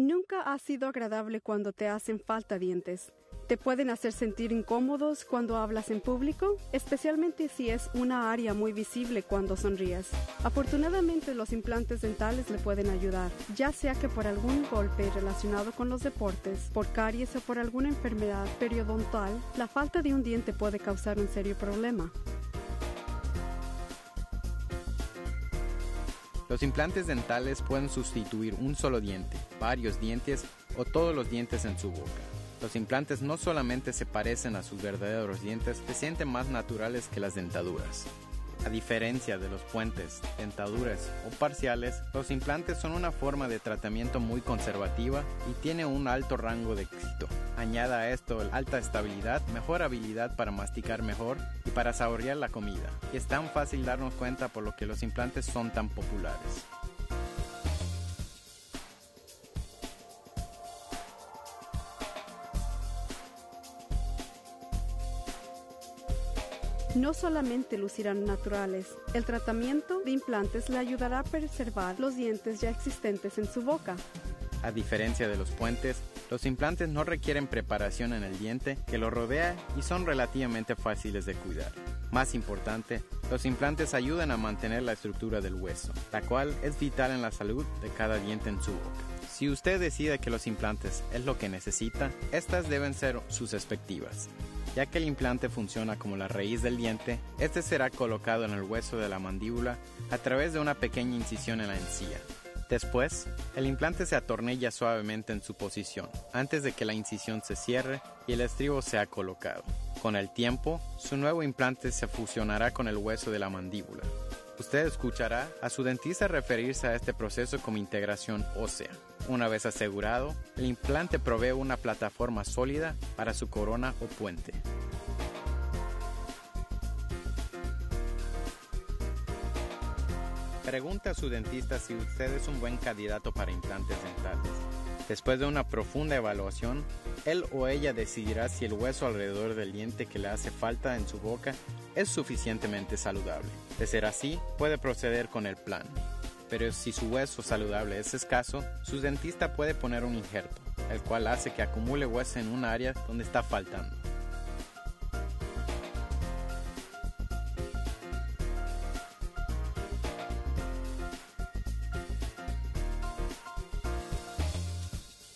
Nunca ha sido agradable cuando te hacen falta dientes. Te pueden hacer sentir incómodos cuando hablas en público, especialmente si es una área muy visible cuando sonríes. Afortunadamente los implantes dentales le pueden ayudar, ya sea que por algún golpe relacionado con los deportes, por caries o por alguna enfermedad periodontal, la falta de un diente puede causar un serio problema. Los implantes dentales pueden sustituir un solo diente, varios dientes o todos los dientes en su boca. Los implantes no solamente se parecen a sus verdaderos dientes, se sienten más naturales que las dentaduras. A diferencia de los puentes, dentaduras o parciales, los implantes son una forma de tratamiento muy conservativa y tiene un alto rango de éxito. Añada a esto alta estabilidad, mejor habilidad para masticar mejor y para saborear la comida. Y es tan fácil darnos cuenta por lo que los implantes son tan populares. No solamente lucirán naturales, el tratamiento de implantes le ayudará a preservar los dientes ya existentes en su boca. A diferencia de los puentes, los implantes no requieren preparación en el diente que lo rodea y son relativamente fáciles de cuidar. Más importante, los implantes ayudan a mantener la estructura del hueso, la cual es vital en la salud de cada diente en su boca. Si usted decide que los implantes es lo que necesita, estas deben ser sus expectivas. Ya que el implante funciona como la raíz del diente, este será colocado en el hueso de la mandíbula a través de una pequeña incisión en la encía. Después, el implante se atornilla suavemente en su posición, antes de que la incisión se cierre y el estribo sea colocado. Con el tiempo, su nuevo implante se fusionará con el hueso de la mandíbula. Usted escuchará a su dentista referirse a este proceso como integración ósea. Una vez asegurado, el implante provee una plataforma sólida para su corona o puente. Pregunte a su dentista si usted es un buen candidato para implantes dentales. Después de una profunda evaluación, él o ella decidirá si el hueso alrededor del diente que le hace falta en su boca es suficientemente saludable. De ser así, puede proceder con el plan. Pero si su hueso saludable es escaso, su dentista puede poner un injerto, el cual hace que acumule hueso en un área donde está faltando.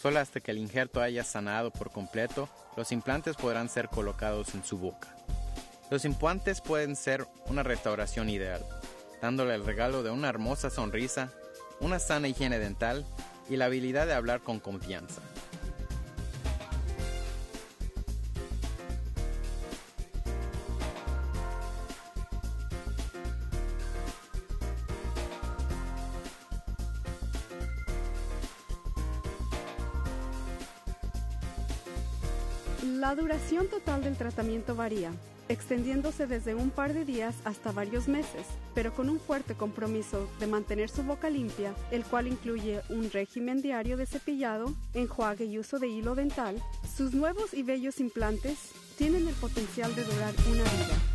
Solo hasta que el injerto haya sanado por completo, los implantes podrán ser colocados en su boca. Los implantes pueden ser una restauración ideal, dándole el regalo de una hermosa sonrisa, una sana higiene dental y la habilidad de hablar con confianza. La duración total del tratamiento varía, extendiéndose desde un par de días hasta varios meses, pero con un fuerte compromiso de mantener su boca limpia, el cual incluye un régimen diario de cepillado, enjuague y uso de hilo dental, sus nuevos y bellos implantes tienen el potencial de durar una vida.